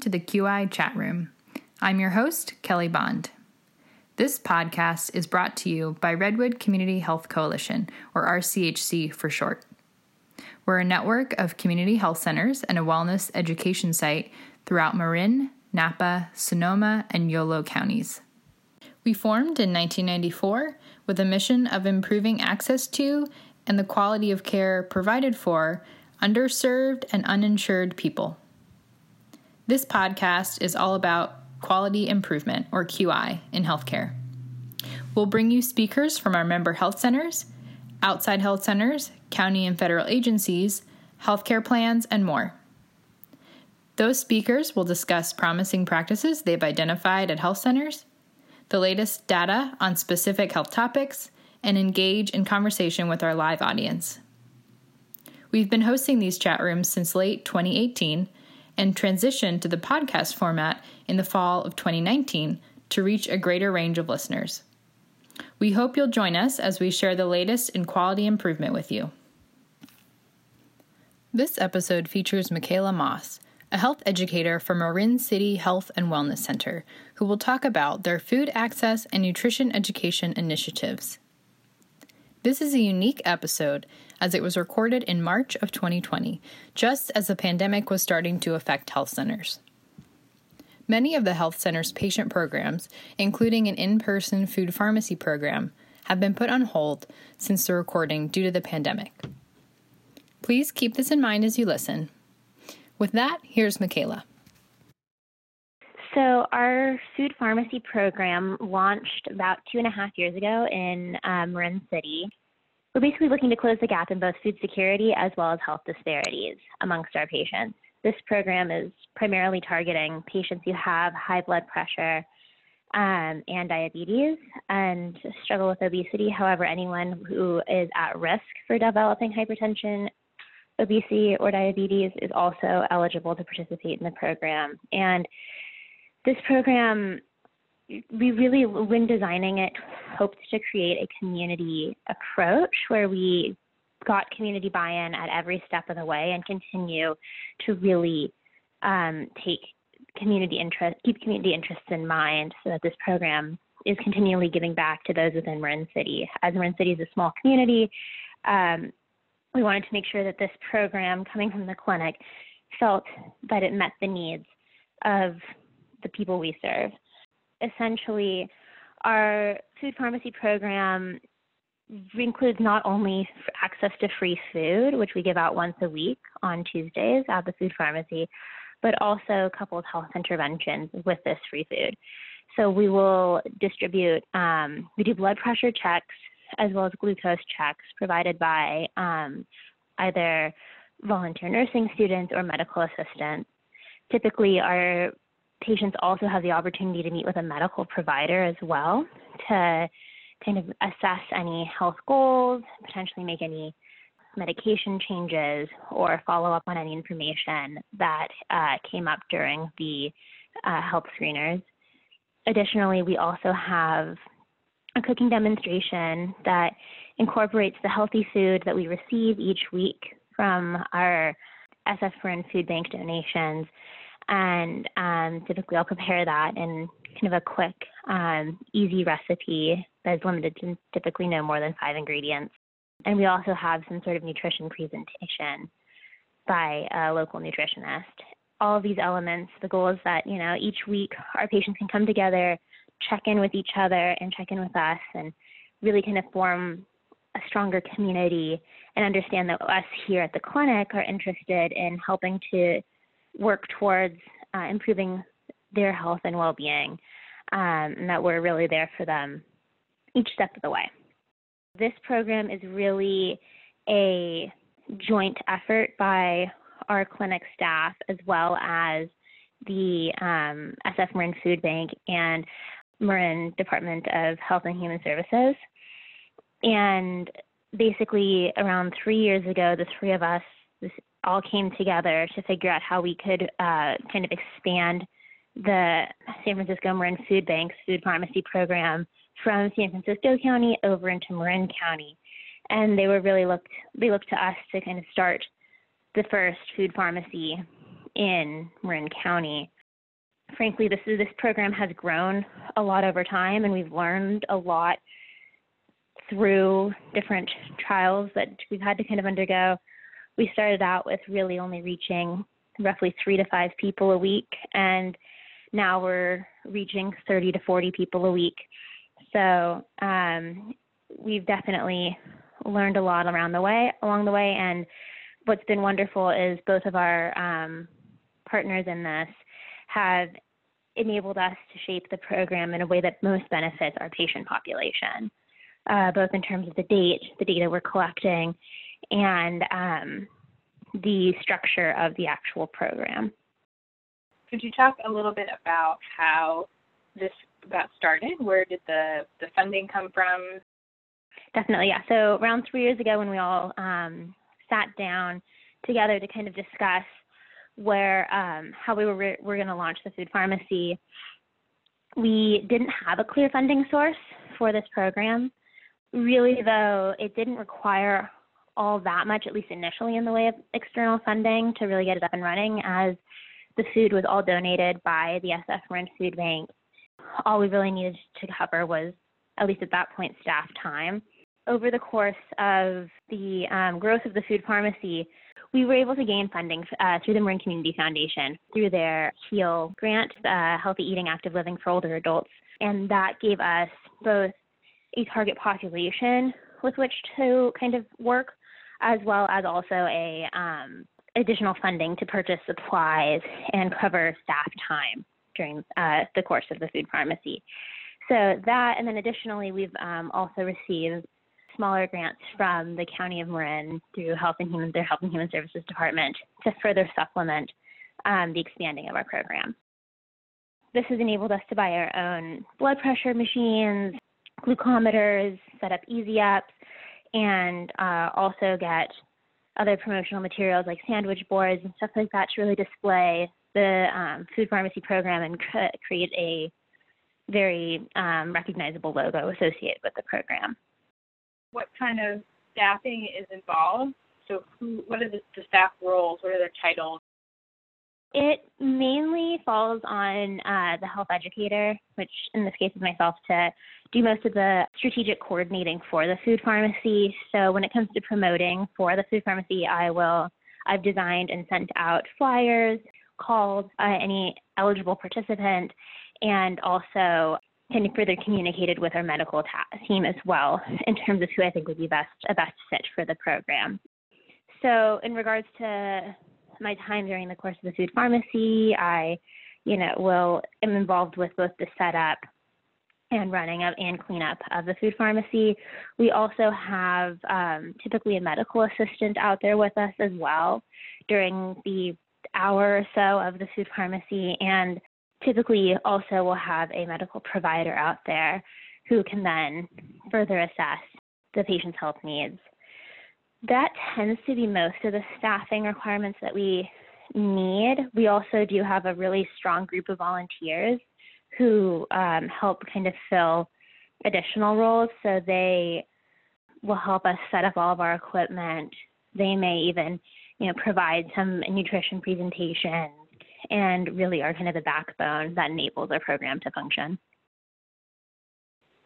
To the QI Chat Room. I'm your host, Kelly Bond. This podcast is brought to you by Redwood Community Health Coalition, or RCHC for short. We're a network of community health centers and a wellness education site throughout Marin, Napa, Sonoma, and Yolo counties. We formed in 1994 with a mission of improving access to and the quality of care provided for underserved and uninsured people. This podcast is all about quality improvement, or QI, in healthcare. We'll bring you speakers from our member health centers, outside health centers, county and federal agencies, healthcare plans, and more. Those speakers will discuss promising practices they've identified at health centers, the latest data on specific health topics, and engage in conversation with our live audience. We've been hosting these chat rooms since late 2018 and transitioned to the podcast format in the fall of 2019 to reach a greater range of listeners. We hope you'll join us as we share the latest in quality improvement with you. This episode features Michaela Moss, a health educator from Marin City Health and Wellness Center, who will talk about their food access and nutrition education initiatives. This is a unique episode as it was recorded in March of 2020, just as the pandemic was starting to affect health centers. Many of the health center's patient programs, including an in person food pharmacy program, have been put on hold since the recording due to the pandemic. Please keep this in mind as you listen. With that, here's Michaela. So, our food pharmacy program launched about two and a half years ago in um, Marin City. We're basically looking to close the gap in both food security as well as health disparities amongst our patients. This program is primarily targeting patients who have high blood pressure um, and diabetes and struggle with obesity. However, anyone who is at risk for developing hypertension obesity or diabetes is also eligible to participate in the program. And this program, we really, when designing it, hoped to create a community approach where we got community buy in at every step of the way and continue to really um, take community interest, keep community interests in mind so that this program is continually giving back to those within Marin City. As Marin City is a small community, um, we wanted to make sure that this program coming from the clinic felt that it met the needs of the people we serve. Essentially, our food pharmacy program includes not only access to free food, which we give out once a week on Tuesdays at the food pharmacy, but also coupled health interventions with this free food. So we will distribute, um, we do blood pressure checks as well as glucose checks provided by um, either volunteer nursing students or medical assistants. Typically, our patients also have the opportunity to meet with a medical provider as well to kind of assess any health goals, potentially make any medication changes, or follow up on any information that uh, came up during the uh, health screeners. Additionally, we also have a cooking demonstration that incorporates the healthy food that we receive each week from our SF Marin Food Bank donations. And um, typically, I'll prepare that in kind of a quick, um, easy recipe that is limited to typically no more than five ingredients. And we also have some sort of nutrition presentation by a local nutritionist. All of these elements, the goal is that, you know, each week our patients can come together, check in with each other and check in with us and really kind of form a stronger community and understand that us here at the clinic are interested in helping to work towards uh, improving their health and well-being um, and that we're really there for them each step of the way. This program is really a joint effort by our clinic staff as well as the um, SF Marin Food Bank and Marin Department of Health and Human Services. And basically, around three years ago, the three of us all came together to figure out how we could uh, kind of expand the San Francisco Marin Food Bank's food pharmacy program from San Francisco County over into Marin County. And they were really looked they looked to us to kind of start the first food pharmacy in Marin County. Frankly, this is, this program has grown a lot over time, and we've learned a lot through different trials that we've had to kind of undergo. We started out with really only reaching roughly three to five people a week, and now we're reaching 30 to 40 people a week. So um, we've definitely learned a lot around the way along the way, and what's been wonderful is both of our um, partners in this have enabled us to shape the program in a way that most benefits our patient population, uh, both in terms of the date, the data we're collecting, and um, the structure of the actual program. Could you talk a little bit about how this got started? Where did the, the funding come from? Definitely, yeah. So around three years ago, when we all um, sat down together to kind of discuss where um, how we were re- were going to launch the food pharmacy, we didn't have a clear funding source for this program. Really, though, it didn't require all that much, at least initially, in the way of external funding to really get it up and running, as the food was all donated by the SF Marin Food Bank. All we really needed to cover was, at least at that point, staff time. Over the course of the um, growth of the food pharmacy, we were able to gain funding uh, through the Marin Community Foundation through their HEAL grant, uh, Healthy Eating Active Living for Older Adults. And that gave us both a target population with which to kind of work, as well as also a um, additional funding to purchase supplies and cover staff time during uh, the course of the food pharmacy. So that, and then additionally, we've um, also received smaller grants from the County of Marin through Health and Human, their Health and Human Services Department to further supplement um, the expanding of our program. This has enabled us to buy our own blood pressure machines, glucometers, set up EZ-Ups, and uh, also get other promotional materials like sandwich boards and stuff like that to really display the um, food pharmacy program and cr- create a very um, recognizable logo associated with the program what kind of staffing is involved? So, who, what are the, the staff roles? What are their titles? It mainly falls on uh, the health educator, which in this case is myself, to do most of the strategic coordinating for the food pharmacy. So when it comes to promoting for the food pharmacy, I will I've designed and sent out flyers, called uh, any eligible participant, and also kind of further communicated with our medical ta- team as well in terms of who I think would be best a best fit for the program. So in regards to my time during the course of the food pharmacy, I, you know, will am involved with both the setup and running of and cleanup of the food pharmacy. We also have um, typically a medical assistant out there with us as well during the hour or so of the food pharmacy and typically also will have a medical provider out there who can then further assess the patient's health needs. That tends to be most of the staffing requirements that we need. We also do have a really strong group of volunteers who um, help kind of fill additional roles. So they will help us set up all of our equipment. They may even, you know, provide some nutrition presentations and really are kind of the backbone that enables our program to function.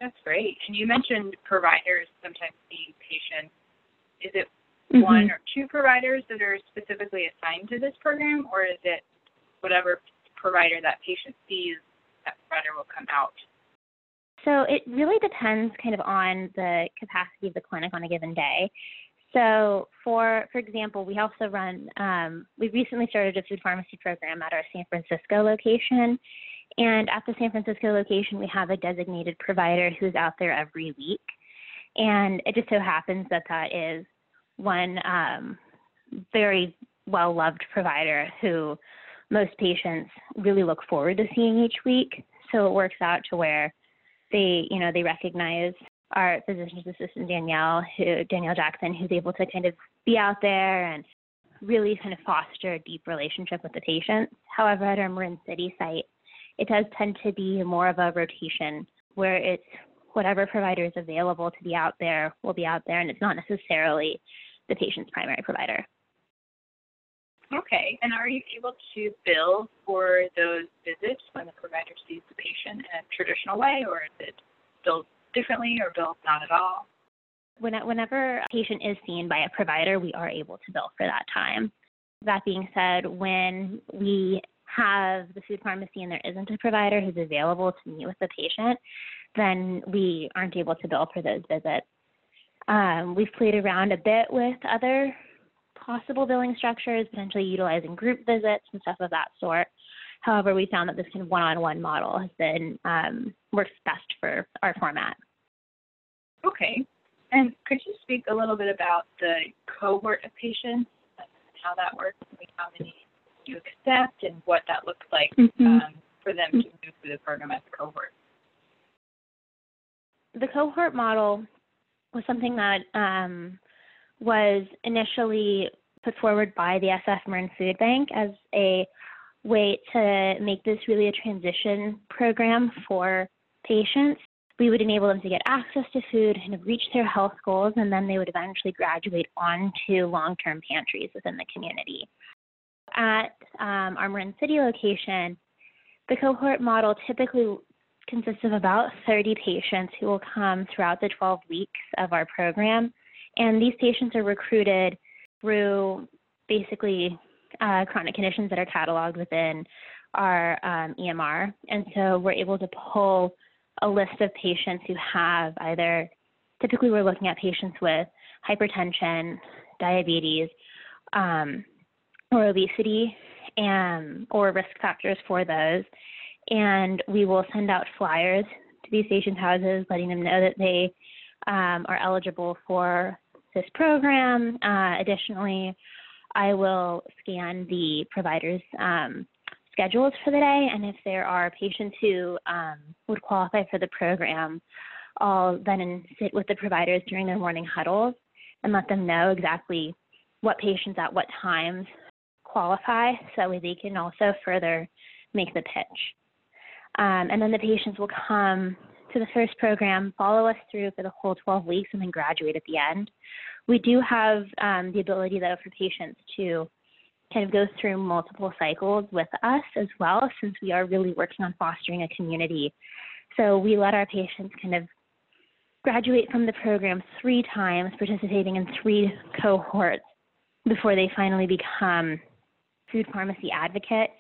That's great. And you mentioned providers sometimes being patients. Is it mm-hmm. one or two providers that are specifically assigned to this program, or is it whatever provider that patient sees, that provider will come out? So it really depends kind of on the capacity of the clinic on a given day. So, for for example, we also run. Um, we recently started a food pharmacy program at our San Francisco location, and at the San Francisco location, we have a designated provider who's out there every week. And it just so happens that that is one um, very well loved provider who most patients really look forward to seeing each week. So it works out to where they, you know, they recognize our physician's assistant Danielle, who Danielle Jackson, who's able to kind of be out there and really kind of foster a deep relationship with the patient. However, at our Marin City site, it does tend to be more of a rotation where it's whatever provider is available to be out there will be out there, and it's not necessarily the patient's primary provider. Okay, and are you able to bill for those visits when the provider sees the patient in a traditional way, or is it billed differently or billed not at all? Whenever a patient is seen by a provider, we are able to bill for that time. That being said, when we have the food pharmacy and there isn't a provider who's available to meet with the patient, then we aren't able to bill for those visits. Um, we've played around a bit with other possible billing structures, potentially utilizing group visits and stuff of that sort. However, we found that this kind of one-on-one model has been um, works best for our format. Okay, and could you speak a little bit about the cohort of patients, how that works, like how many you accept, and what that looks like mm-hmm. um, for them to move through the program as a cohort? The cohort model was something that um, was initially put forward by the SF Marin Food Bank as a way to make this really a transition program for patients. We would enable them to get access to food and reach their health goals, and then they would eventually graduate on to long term pantries within the community. At um, our Marin City location, the cohort model typically consists of about 30 patients who will come throughout the 12 weeks of our program. And these patients are recruited through basically uh, chronic conditions that are cataloged within our um, EMR. And so we're able to pull a list of patients who have either, typically, we're looking at patients with hypertension, diabetes, um, or obesity, and, or risk factors for those and we will send out flyers to these patients' houses, letting them know that they um, are eligible for this program. Uh, additionally, I will scan the providers' um, schedules for the day, and if there are patients who um, would qualify for the program, I'll then sit with the providers during their morning huddles and let them know exactly what patients at what times qualify so that they can also further make the pitch. Um, and then the patients will come to the first program, follow us through for the whole 12 weeks, and then graduate at the end. We do have um, the ability, though, for patients to kind of go through multiple cycles with us as well, since we are really working on fostering a community. So we let our patients kind of graduate from the program three times, participating in three cohorts before they finally become food pharmacy advocate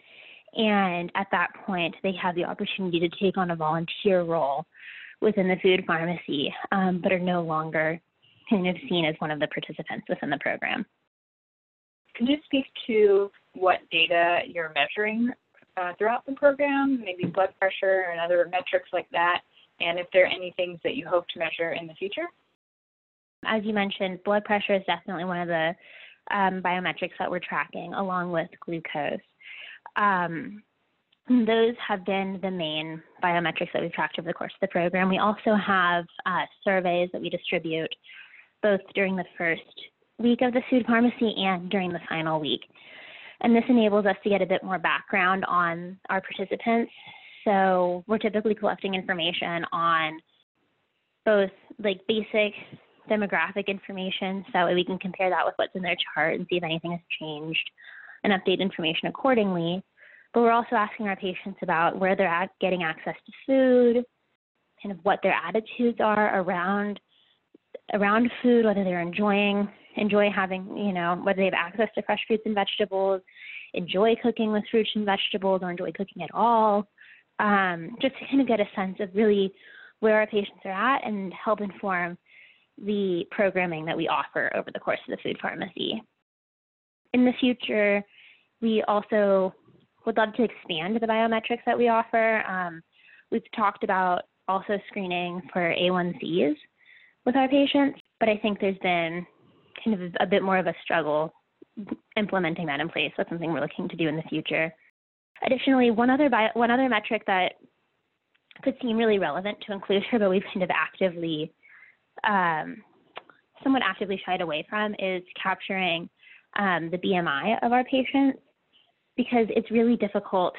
and at that point, they have the opportunity to take on a volunteer role within the food pharmacy, um, but are no longer kind of seen as one of the participants within the program. Can you speak to what data you're measuring uh, throughout the program, maybe blood pressure and other metrics like that, and if there are any things that you hope to measure in the future? As you mentioned, blood pressure is definitely one of the um, biometrics that we're tracking, along with glucose. Um, those have been the main biometrics that we've tracked over the course of the program. We also have uh, surveys that we distribute both during the first week of the food pharmacy and during the final week. And this enables us to get a bit more background on our participants. So we're typically collecting information on both like basic demographic information so we can compare that with what's in their chart and see if anything has changed and update information accordingly. But we're also asking our patients about where they're at getting access to food, kind of what their attitudes are around around food, whether they're enjoying enjoy having, you know, whether they have access to fresh fruits and vegetables, enjoy cooking with fruits and vegetables, or enjoy cooking at all. Um, just to kind of get a sense of really where our patients are at and help inform the programming that we offer over the course of the food pharmacy. In the future, we also would love to expand the biometrics that we offer. Um, we've talked about also screening for A1Cs with our patients, but I think there's been kind of a bit more of a struggle implementing that in place. That's something we're looking to do in the future. Additionally, one other bio, one other metric that could seem really relevant to include here, but we've kind of actively, um, somewhat actively shied away from, is capturing um, the BMI of our patients because it's really difficult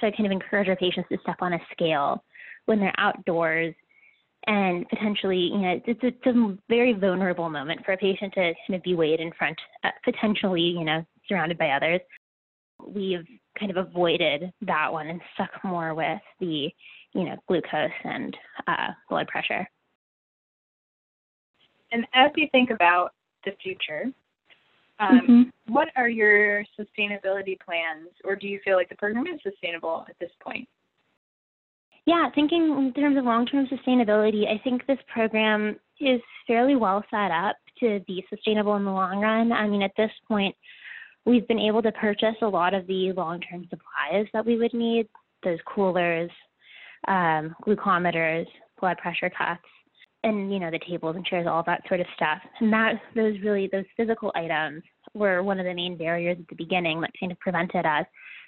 to kind of encourage our patients to step on a scale when they're outdoors and potentially, you know, it's, it's a very vulnerable moment for a patient to kind of be weighed in front, uh, potentially, you know, surrounded by others. We've kind of avoided that one and stuck more with the, you know, glucose and uh, blood pressure. And as you think about the future, um, mm-hmm. what are your sustainability plans, or do you feel like the program is sustainable at this point? Yeah, thinking in terms of long term sustainability, I think this program is fairly well set up to be sustainable in the long run. I mean, at this point, we've been able to purchase a lot of the long term supplies that we would need those coolers, um, glucometers, blood pressure cuffs, and you know the tables and chairs, all that sort of stuff. And that those really those physical items were one of the main barriers at the beginning that kind of prevented us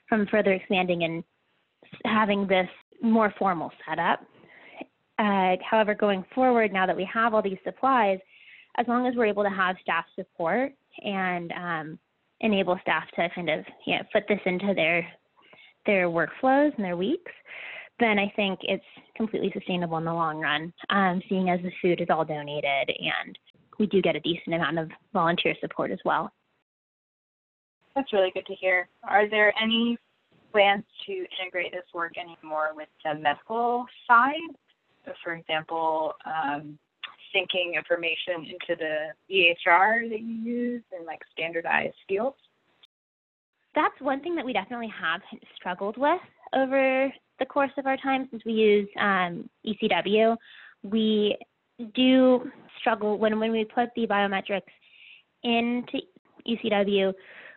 from further expanding and having this more formal setup. Uh, however, going forward, now that we have all these supplies, as long as we're able to have staff support and um, enable staff to kind of you know put this into their their workflows and their weeks, then I think it's completely sustainable in the long run. Um, seeing as the food is all donated and we do get a decent amount of volunteer support as well. That's really good to hear. Are there any plans to integrate this work anymore with the medical side? So for example, um, syncing information into the EHR that you use in like standardized fields? That's one thing that we definitely have struggled with over the course of our time since we use um, ECW. We do struggle when, when we put the biometrics into ECW,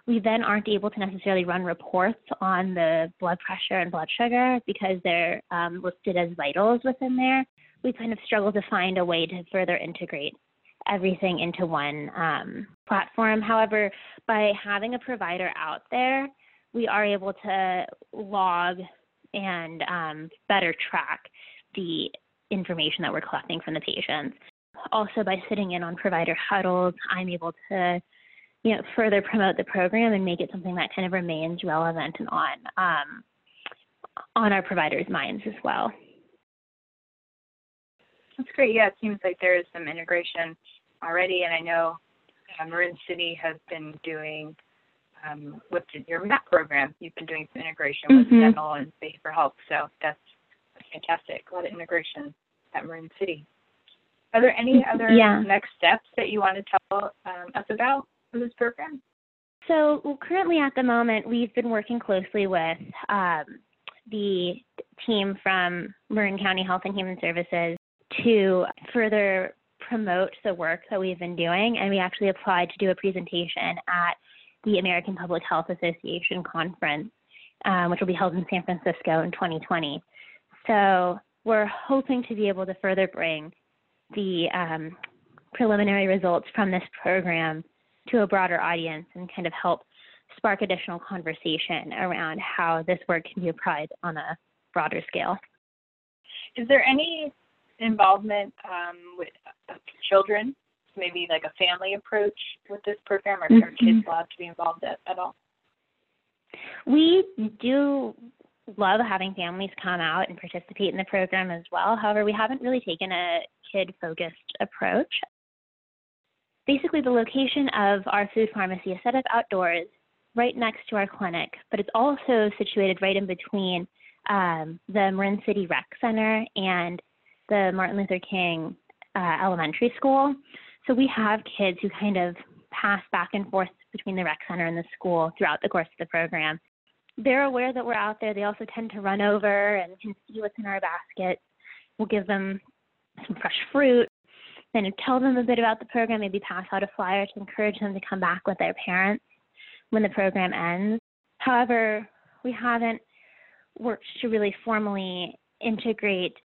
we then aren't able to necessarily run reports on the blood pressure and blood sugar because they're um, listed as vitals within there. We kind of struggle to find a way to further integrate everything into one um, platform. However, by having a provider out there, we are able to log and um, better track the information that we're collecting from the patients. Also, by sitting in on provider huddles, I'm able to you know, further promote the program and make it something that kind of remains relevant and on um, on our providers' minds as well. That's great. Yeah, it seems like there is some integration already, and I know uh, Marin City has been doing um, with your MAP program. You've been doing some integration with mm-hmm. dental and behavioral health, so that's fantastic. A lot of integration at Marin City. Are there any other yeah. next steps that you want to tell um, us about? for this program? So well, currently at the moment, we've been working closely with um, the team from Marin County Health and Human Services to further promote the work that we've been doing. And we actually applied to do a presentation at the American Public Health Association conference, um, which will be held in San Francisco in 2020. So we're hoping to be able to further bring the um, preliminary results from this program to a broader audience and kind of help spark additional conversation around how this work can be applied on a broader scale. Is there any involvement um, with children, maybe like a family approach with this program, or mm-hmm. are kids allowed to be involved at, at all? We do love having families come out and participate in the program as well. However, we haven't really taken a kid focused approach basically the location of our food pharmacy is set up outdoors right next to our clinic, but it's also situated right in between um, the Marin City Rec Center and the Martin Luther King uh, Elementary School. So we have kids who kind of pass back and forth between the rec center and the school throughout the course of the program. They're aware that we're out there. They also tend to run over and can see what's in our basket. We'll give them some fresh fruit of tell them a bit about the program, maybe pass out a flyer to encourage them to come back with their parents when the program ends. However, we haven't worked to really formally integrate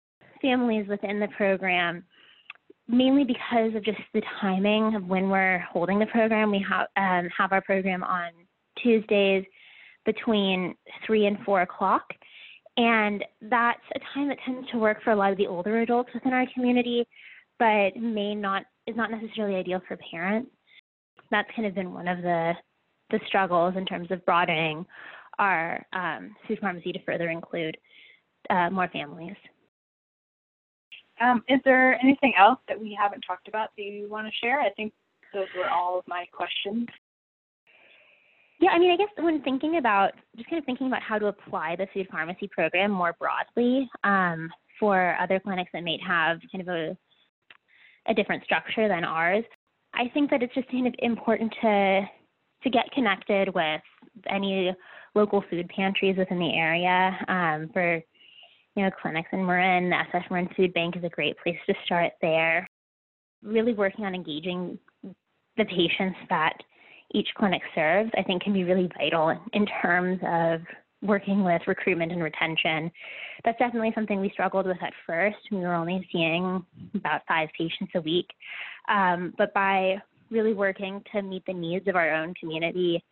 families within the program, mainly because of just the timing of when we're holding the program. We have um, have our program on Tuesdays between three and four o'clock, and that's a time that tends to work for a lot of the older adults within our community but may not is not necessarily ideal for parents. That's kind of been one of the the struggles in terms of broadening our um, food pharmacy to further include uh, more families. Um, is there anything else that we haven't talked about that you want to share? I think those were all of my questions. Yeah, I mean, I guess when thinking about just kind of thinking about how to apply the food pharmacy program more broadly um, for other clinics that might have kind of a a different structure than ours, I think that it's just kind of important to to get connected with any local food pantries within the area um, for you know clinics in Marin. The SF Marin Food Bank is a great place to start there. Really working on engaging the patients that each clinic serves, I think, can be really vital in terms of working with recruitment and retention. That's definitely something we struggled with at first. We were only seeing about five patients a week. Um, but by really working to meet the needs of our own community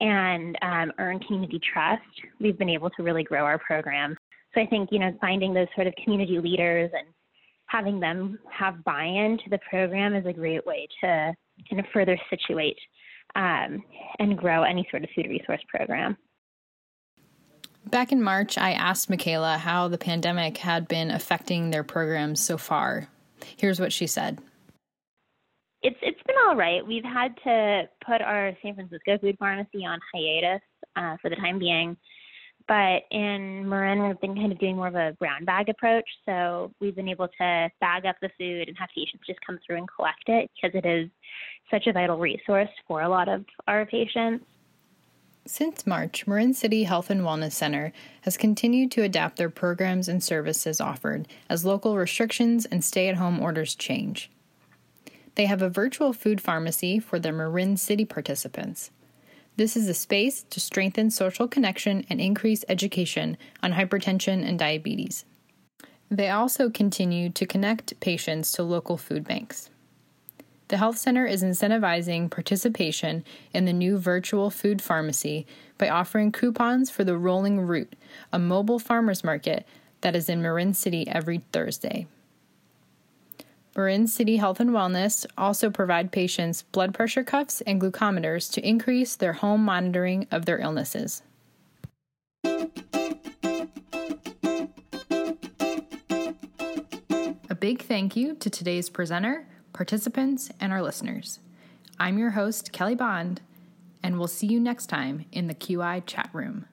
and um, earn community trust, we've been able to really grow our program. So I think, you know, finding those sort of community leaders and having them have buy-in to the program is a great way to kind of further situate um, and grow any sort of food resource program. Back in March, I asked Michaela how the pandemic had been affecting their programs so far. Here's what she said. It's it's been all right. We've had to put our San Francisco food pharmacy on hiatus uh, for the time being, but in Marin we've been kind of doing more of a brown bag approach. So we've been able to bag up the food and have patients just come through and collect it because it is such a vital resource for a lot of our patients. Since March, Marin City Health and Wellness Center has continued to adapt their programs and services offered as local restrictions and stay at home orders change. They have a virtual food pharmacy for their Marin City participants. This is a space to strengthen social connection and increase education on hypertension and diabetes. They also continue to connect patients to local food banks. The Health Center is incentivizing participation in the new virtual food pharmacy by offering coupons for the Rolling Root, a mobile farmers market that is in Marin City every Thursday. Marin City Health and Wellness also provide patients blood pressure cuffs and glucometers to increase their home monitoring of their illnesses. A big thank you to today's presenter participants, and our listeners. I'm your host, Kelly Bond, and we'll see you next time in the QI chat room.